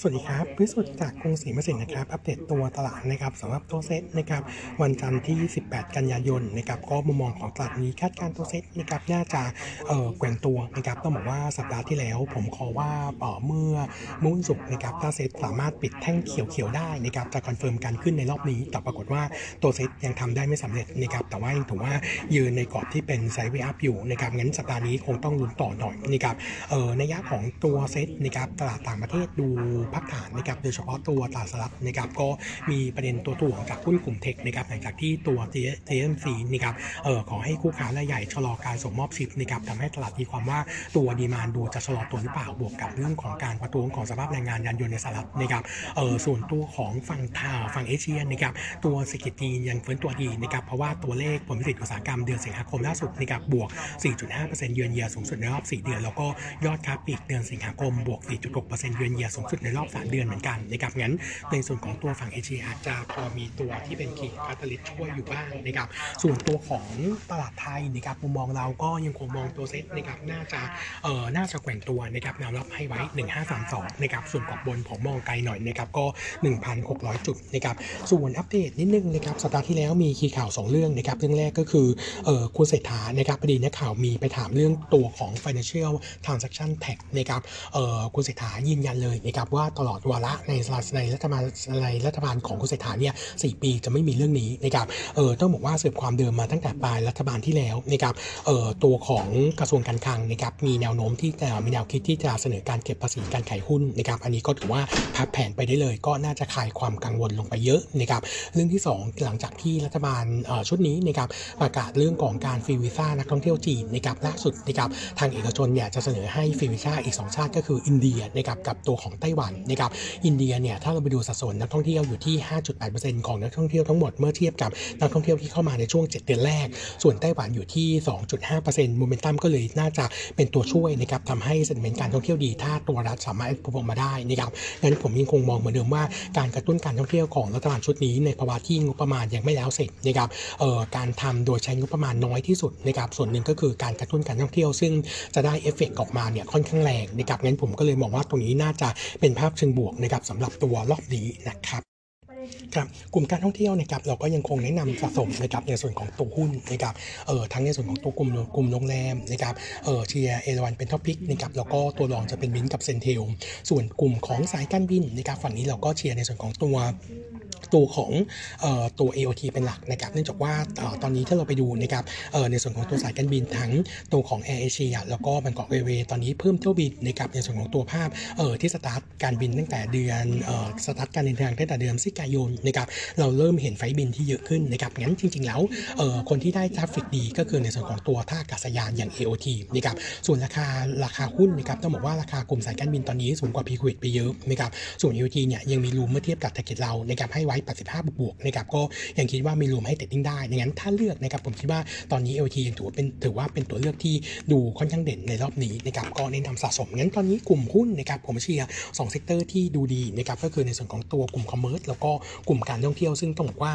สวัสดีครับพิสุทธิ์จากกรุงศรีพัฒนสินนะครับ อัปเดตตัวตลาดนะครับสำหรับตัวเซ็ตนะครับ วันจันทร์ที่ 18 กันยายนนะครับก็มุมมองของตลาดนี้คาดการณ์ตัวเซ็ตนะครับน่าจะเอ่อแกว่งตัวนะครับต้องบอกว่าสัปดาห์ที่แล้ว ผมขอว่าเอ่อเมื่อวันศุกร์นะครับถ้าเซ็ตสามารถปิดแท่งเขียวๆได้นะครับจะ confirm การขึ้นในรอบนี้แต่ปรากฏว่าตัวเซ็ตยังทำได้ไม่สำเร็จนะครับแต่ว่ายังถือว่ายืนในกรอบที่เป็น sideway up อยู่นะครับงั้นสัปดาห์นี้คงต้องลุ้นต่อหน่อยนะครับเอ่อในยะของตัวเซ็ตนะครับตลาดต่างประเทศดูพักฐานนะครับโดยเฉพาะตัวตลาดสหรัฐนะครับก็มีประเด็นตัวถ่วงจากหุ้นกลุ่มเทคนะครับหลังจากที่ตัว TMC นะครับเอ่อขอให้คู่ค้ารายใหญ่ชะลอการส่งมอบชิปนะครับทำให้ตลาดมีความว่าตัวดีมานดูจะชะลอตัวหรือเปล่าบวกกับเรื่องของการประท้วงของสภาพแรงงานยานยนต์ในสหรัฐนะครับเอ่อส่วนตัวของฝั่งทาฝั่งเอเชียนะครับตัวเศรษฐกิจจีนยังฟื้นตัวดีนะครับเพราะว่าตัวเลขผลผลิตอุตสาหกรรมเดือนสิงหาคมล่าสุดนะครับบวก 4.5%เยือนเยียสูงสุดในรอบ 4 เดือน แล้วก็ยอดค้าปลีกเดือนสิงหาคมบวก 4.6%เยือนเยียสูงสุดในรอบ 3 เดือนเหมือนกันนะครับงั้นในส่วนของตัวฝั่งเอเชียอาจจะพอมีตัวที่เป็น key catalyst ช่วยอยู่บ้างนะครับส่วนตัวของตลาดไทยนะครับมุมมองเราก็ยังคงมองตัวเซ็ตนะครับน่าจะเอ่อน่าจะแกว่งตัวนะครับแนวรับให้ไว้ 1532นะครับส่วนกรอบบนผมมองไกลหน่อยนะครับก็ 1,600 จุดนะครับส่วนอัปเดตนิดนึงนะครับสัปดาห์ที่แล้วมี key ข่าว 2 เรื่องนะครับเรื่องแรกก็คือเอ่อคุณเศรษฐานะครับพอดีนักข่าวมีไปถามเรื่องตัวของ financial transaction tax นะครับเอ่อคุณเศรษฐายืนยันเลยนะครับว่าตลอดวาระในในรัฐบาลในรัฐบาลของคุณเศรษฐาเนี่ยสปีจะไม่มีเรื่องนี้นะครับเออต้องบอกว่าสืบความเดิมมาตั้งแต่ปลายรัฐบาลที่แล้วนะครับเออตัวของกระทรวงการคลังนะครับมีแนวโน้มที่จะมีแนวคิดที่จะเสนอการเก็บภาษีการขายหุ้นนะครับอันนี้ก็ถือว่าพับแผนไปได้เลย ก็น่าจะคลายความกังวลลงไปเยอะนะครับเรื่องที่ 2 หลังจากที่รัฐบาลชุดนี้นะครับประกาศเรื่องของการฟรีวีซ่านักท่องเที่ยวจีนนะครับล่าสุดนะครับทางเอกชนเนี่ยจะเสนอให้ฟรีวีซ่าอีก 2 ชาติก็คืออินเดียนะครับกับตัวของไต้หวันนะครับอินเดียเนี่ยถ้าเราไปดูสัดส่วนนักท่องเที่ยวอยู่ที่ 5.8%ของนักท่องเที่ยวทั้งหมดเมื่อเทียบกับนักท่องเที่ยวที่เข้ามาในช่วง 7 เดือนแรก ส่วนไต้หวันอยู่ที่ 2.5%โมเมนตัมก็เลยน่าจะเป็นตัวช่วยนะครับทำให้ sentiment การท่องเที่ยวดีถ้าตัวรัฐสามารถประกาศมาได้นะครับงั้นผมยังคงมองเหมือนเดิมว่าการกระตุ้นการท่องเที่ยวของรัฐบาลชุดนี้ในภาวะที่งบประมาณยังไม่แล้วเสร็จนะครับเอ่อการทำโดยใช้งบประมาณน้อยที่สุดนะครับส่วนหนึ่งก็คือการกระตุ้นการท่องเที่ยว ซึ่งจะได้เอฟเฟกต์ออกมาเนี่ยค่อนข้างแรงนะครับงั้นผมก็เลยมองว่าตรงนี้น่าจะเป็นภาพเชิงบวกนะครับสำหรับตัวรอบนี้นะครับครับกลุ่มการท่องเที่ยวนะครับเราก็ยังคงแนะนำสะสมนะครับในส่วนของตัวหุ้นนะครับเอ่อทั้งในส่วนของตัวกลุ่มกลุ่มโรงแรมนะครับเอ่อเชียร์เอราวัณเป็น top pick นะครับแล้วก็ตัวรองจะเป็นบินกับ CENTEL ส่วนกลุ่มของสายการบินนะครับฝั่งนี้เราก็เชียร์ในส่วนของตัว ตัวของออตัว AOT เป็นหลักนะครับเนื่องจากว่าออตอนนี้ถ้าเราไปดูนะครับออในส่วนของตัวสายการบินทั้งตัวของ Air Asia แล้วก็ Bangkok Airways อนนี้เพิ่มเที่ยวบินนะครับในส่วนของตัวภาพออที่สตาร์ทการบินตั้งแต่เดือนออสตาร์ทการเดินทางตั้งแต่เดือนพฤศจิกายนนะครับเราเริ่มเห็นไฟบินที่เยอะขึ้นนะครับงั้นจริง ๆ แล้วออคนที่ได้ traffic ดีก็คือในส่วนของตัวท่าอากาศยานอย่าง AOT นะครับส่วนราคาราคาหุ้นนะครับต้องบอกว่าราคากลุ่มสายการบินตอนนี้สูงกว่า pre-COVID ไปเยอะนะครับส่วน AOT เนี่ยยังมี room เมื่อเทียบกับ target เรานะครับให้ไว้85 บวกๆนะครับก็ยังคิดว่ามี room ให้ trading ได้ดังนั้นถ้าเลือกนะครับผมคิดว่าตอนนี้ AOT ยังถือว่าเป็นถือว่าเป็นตัวเลือกที่ดูค่อนข้างเด่นในรอบนี้นะครับก็แนะนำสะสมงั้นตอนนี้กลุ่มหุ้นนะครับผมเชียร์สอง sector ที่ดูดีนะครับก็คือในส่วนของตัวกลุ่ม commerce แล้วก็กลุ่มการท่องเที่ยว ซึ่งต้องบอกว่า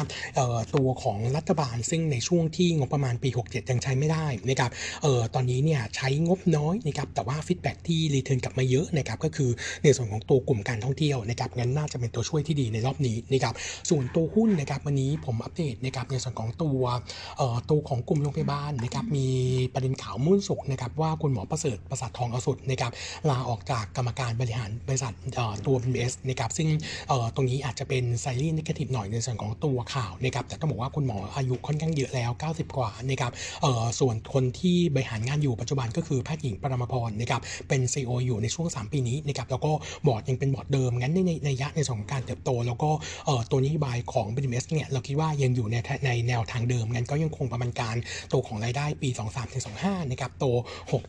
ตัวของรัฐบาล ซึ่งในช่วงที่งบประมาณปี 67 ยังใช้ไม่ได้นะครับเอ่อตอนนี้เนี่ยใช้งบน้อยนะครับแต่ว่า feedback ที่ return กลับมาเยอะนะครับก็คือในส่วนของตัวกลุ่มการท่องเที่ยวนะครับงั้นน่าจะเป็นตัวช่วยที่ดีในรอบนี้นะครับส่วนตัวหุ้นนะครับวันนี้ผมอัปเดตนะครับในส่วนของตัวเอ่อตัวของกลุ่มโรงพยาบาลนะครับมีประเด็นข่าวเมื่อวันศุกร์นะครับว่าคุณหมอประเสริฐปราสาททองโอสถนะครับลาออกจากกรรมการบริหารบริษัทเอ่อตัว BDMS นะครับซึ่งเอ่อตรงนี้อาจจะเป็น slightly negative หน่อยในส่วนของตัวข่าวนะครับแต่ต้องบอกว่าคุณหมออายุค่อนข้างเยอะแล้ว 90 กว่านะครับเอ่อส่วนคนที่บริหารงานอยู่ปัจจุบันก็คือแพทย์หญิงปรมาภรณ์นะครับเป็น CEO อยู่ในช่วง 3 ปีนี้นะครับแล้วก็บอร์ดยังเป็นบอร์ดเดิมงั้นในในนัยยะในส่วนของการเติบโต แล้วก็เอ่อตัวนี้บายของ BMS เนี่ยเราคิดว่ายังอยู่ในในแนวทางเดิมงั้นก็ยังคงประมาณการโตของรายได้ปี 23-25นะครับโต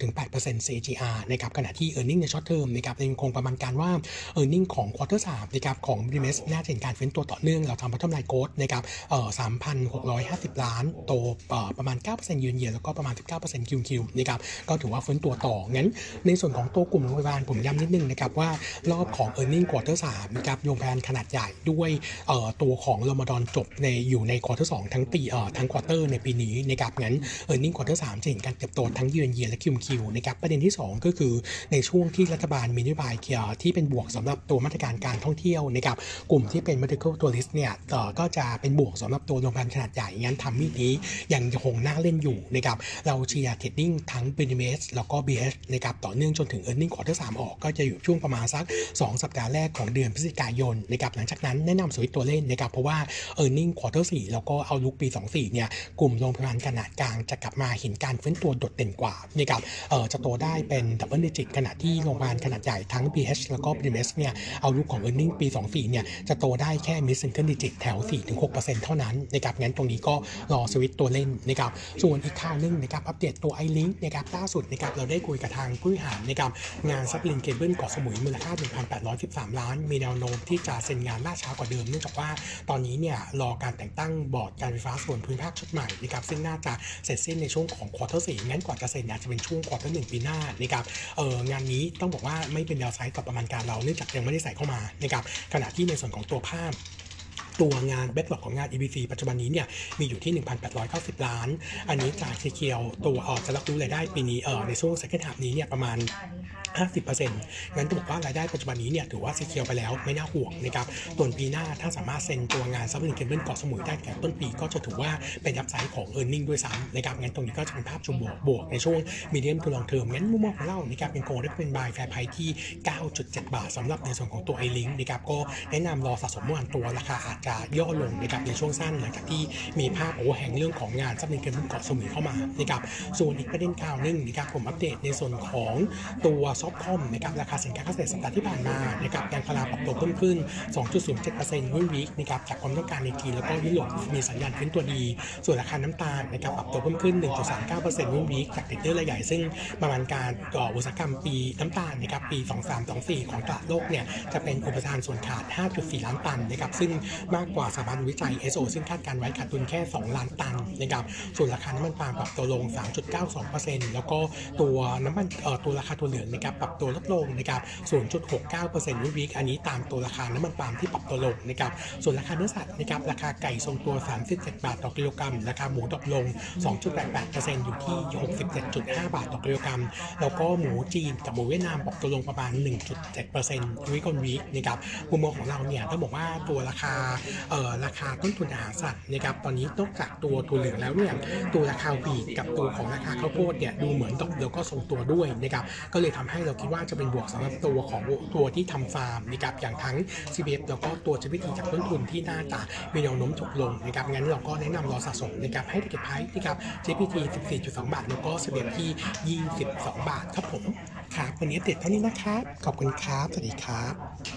6-8% CAGR นะครับขณะที่ e a r n i n g ในช็อตเทอมนะครับยังคงประมาณการว่า e a r n i n g ของควอเตอร์3นะครับของ BMS น่าจะเห็นการเฟ้นตัวต่อเนื่องเราทำพัฒนาโกดนะครับเอ่อ3,650 ล้าน โตเอ่อประมาณ 9%ยืนเยียแล้วก็ประมาณ 19% QQ นะครับก็ถือว่าเฟ้นตัวต่องั้น ในส่วนของตัวกลุ่มโรงพยาบาลผมย้ำนิดนึงนะครับว่ารอบของ e a r n i n g ควอเตอร์3นะครับโรงพยาบาลขนาดใหญ่ด้วยเอ่อตัวของรอมฎอนจบในอยู่ในควอเตอร์สทั้งปีทั้งควอเตอร์ในปีนี้นะครับงั้นเออร์เน็งควอเตอร์สจะเห็นการเติบโตทั้งเยือนเยียและคิวคิวนะครับประเด็นที่ 2 ก็คือในช่วงที่รัฐบาลมีนโยบายเกี่ยวที่เป็นบวกสำหรับตัวมาตรการการท่องเที่ยวนะครับกลุ่มที่เป็น medical tourist เนี่ยก็จะเป็นบวกสำหรับตัวโรงพยาบาลขนาดใหญ่งั้นทำมีดนี้ยังคงน่าเล่นอยู่นะครับเราเชียร์เทรดดิ้งทั้ง b n m s แล้วก็ BH นะครับต่อเนื่องจนถึง e a r n i n g ควอเตอร์สออกก็จะอยู่ช่วงประมาณสัก 2 สัปดาห์แรกของเดือนพฤศจิกายนนะครับหลังจากนั้นแนะนำสวิตตัวเล่นนะครับเพราะว่า earning quarter 4แล้วก็ outlook ปี 24 เนี่ย กลุ่มโรงพยาบาลขนาดกลางจะกลับมาเห็นการฟื้นตัวโดดเด่นกว่านะครับเออจะโตได้เป็น double digit ขณะที่โรงพยาบาลขนาดใหญ่ทั้ง BH แล้วก็ BDMS เนี่ย outlook ของ earning ปี 24 เนี่ย จะโตได้แค่ mid single digit แถว 4-6%เท่านั้นนะครับงั้นตรงนี้ก็รอสวิตตัวเล่นนะครับส่วนอีกข่าวหนึงนะครับอัปเดตตัว ILINK นะครับล่าสุดนะครับเราได้คุยกับทางผู้บริหารนะครับงาน submarine cable เกาะสมุยมูลค่า 1,813 ล้าน มีแนวโน้มที่จะเซ็นงานล่าช้ากว่าเดิมเนื่องจากว่าตอนนี้เนี่ยรอการแต่งตั้งบอร์ดการไฟฟ้าส่วนภูมิภาคชุดใหม่นะครับซึ่งน่าจะเสร็จสิ้นในช่วงของ quarter สี่งั้นกว่าจะเซ็นอาจจะเป็นช่วง quarter หนึ่งปีหน้านะครับเอองานนี้ต้องบอกว่าไม่เป็น downside กับประมาณการเราเนื่องจากยังไม่ได้ใส่เข้ามานะครับขณะที่ในส่วนของตัวภาพ ตัวงาน backlog ของงาน EPC ปัจจุบันนี้เนี่ยมีอยู่ที่ 1,890 ล้าน อันนี้จาก secure ตัวเออจะรับรู้รายได้ปีนี้เออในช่วง second half นี้เนี่ยประมาณ 50%งั้นต้องบอกว่ารายได้ปัจจุบันนี้เนี่ยถือว่า secure ไปแล้วไม่น่าห่วงนะครับส่วนปีหน้าถ้าสามารถเซ็นตัวงาน submarine cable เกาะสมุยได้แต่ต้นปีก็จะถือว่าเป็นยับไซด์ของ e a r n i n g ด้วยซ้ำนะครับงั้นตรงนี้ก็จะเป็นภาพเชิงบวกบวกในช่วง medium to long term งั้นมุมมองของเรานะครับเป็นโกลได้เป็น buy fair price ที่ 9.7 บาทสำหรับในส่วนของตัว ILINK นะครับก็แนะนำรอสะสมเหมือนตัวราคาอาจจะย่อลงนะครับในช่วงสั้นหลังจากที่มีภาพ overhang เรื่องของงาน submarine cable เกาะสมุยเข้ามานะครับส่วนอีกประเด็นข่าวหนึงนะครับผมอัปเดตในส่วนของตัว soft comm นะครับราคาสินค้าเกษตรสัปดาห์ที่ผ่านมานะครับยางพาราปรับตัวเพิ่มขึ้น 2.07%วิวีคนะครับจากความต้องการในจีนแล้วก็ยุโรปมีสัญญาณฟื้นตัวดี ส่วนราคาน้ำตาลนะครับปรับตัวเพิ่มขึ้น 1.39%วิวีคจากเทรดเดอร์รายใหญ่ซึ่งประมาณการก่ออุตสาหกรรมปีน้ำตาลนะครับปี 2324 ของตลาดโลกเนี่ยจะเป็นอุปทานส่วนขาด 5.4 ล้านตันนะครับซึ่งมากกว่าสถาบันวิจัย SO ซึ่งคาดการไว้ขาดทุนแค่ 2 ล้านตันนะครับส่วนราคาน้ำมันปาล์มปรับตัวลง 3.92%แล้วก็ตัวน้ำมันเอ่อตัวราคาตัวเหลืองนะครับปรับตัวลดลงนะครับ 0.69%วิวีคอันนี้ตามตัวราคาน้ำมันปาล์มที่ปรับตัวลงนะครับส่วนราคาเนื้อสัตว์นะครับราคาไก่ทรงตัว 37 บาทต่อกิโลกรัม ราคาหมู drop ลง 2.88%อยู่ที่ 67.5 บาทต่อกิโลกรัม แล้วก็หมูจีนกับหมูเวียดนามปรับตัวลงประมาณ 1.7% week on week นะครับมุมมองของเราเนี่ยต้องบอกว่าตัวราคาราคาต้นทุนอาหารสัตว์นะครับตอนนี้นอกจากตัวถั่วเหลืองแล้วเนี่ยตัวราคา wheat กับตัวของราคาข้าวโพดเนี่ยดูเหมือนดอกแล้วก็ทรงตัวด้วยนะครับก็เลยทำให้เราคิดว่าจะเป็นบวกสำหรับตัวของตัวที่ทำฟาร์มนะครับอย่างทั้ง CBF แล้วก็ตัว GPT จากต้นทุนที่น่าจะมีแนวโน้มถกลงนะครับงั้นเราก็แนะนำรอสะสมนะครับให้เก็บไพ่นะครับ GPT 14.2 บาท แล้วก็ CBF ที่ 22 บาทครับผมครับวันนี้อัปเด็ดเท่านี้นะครับ ขอบคุณครับ สวัสดีครับ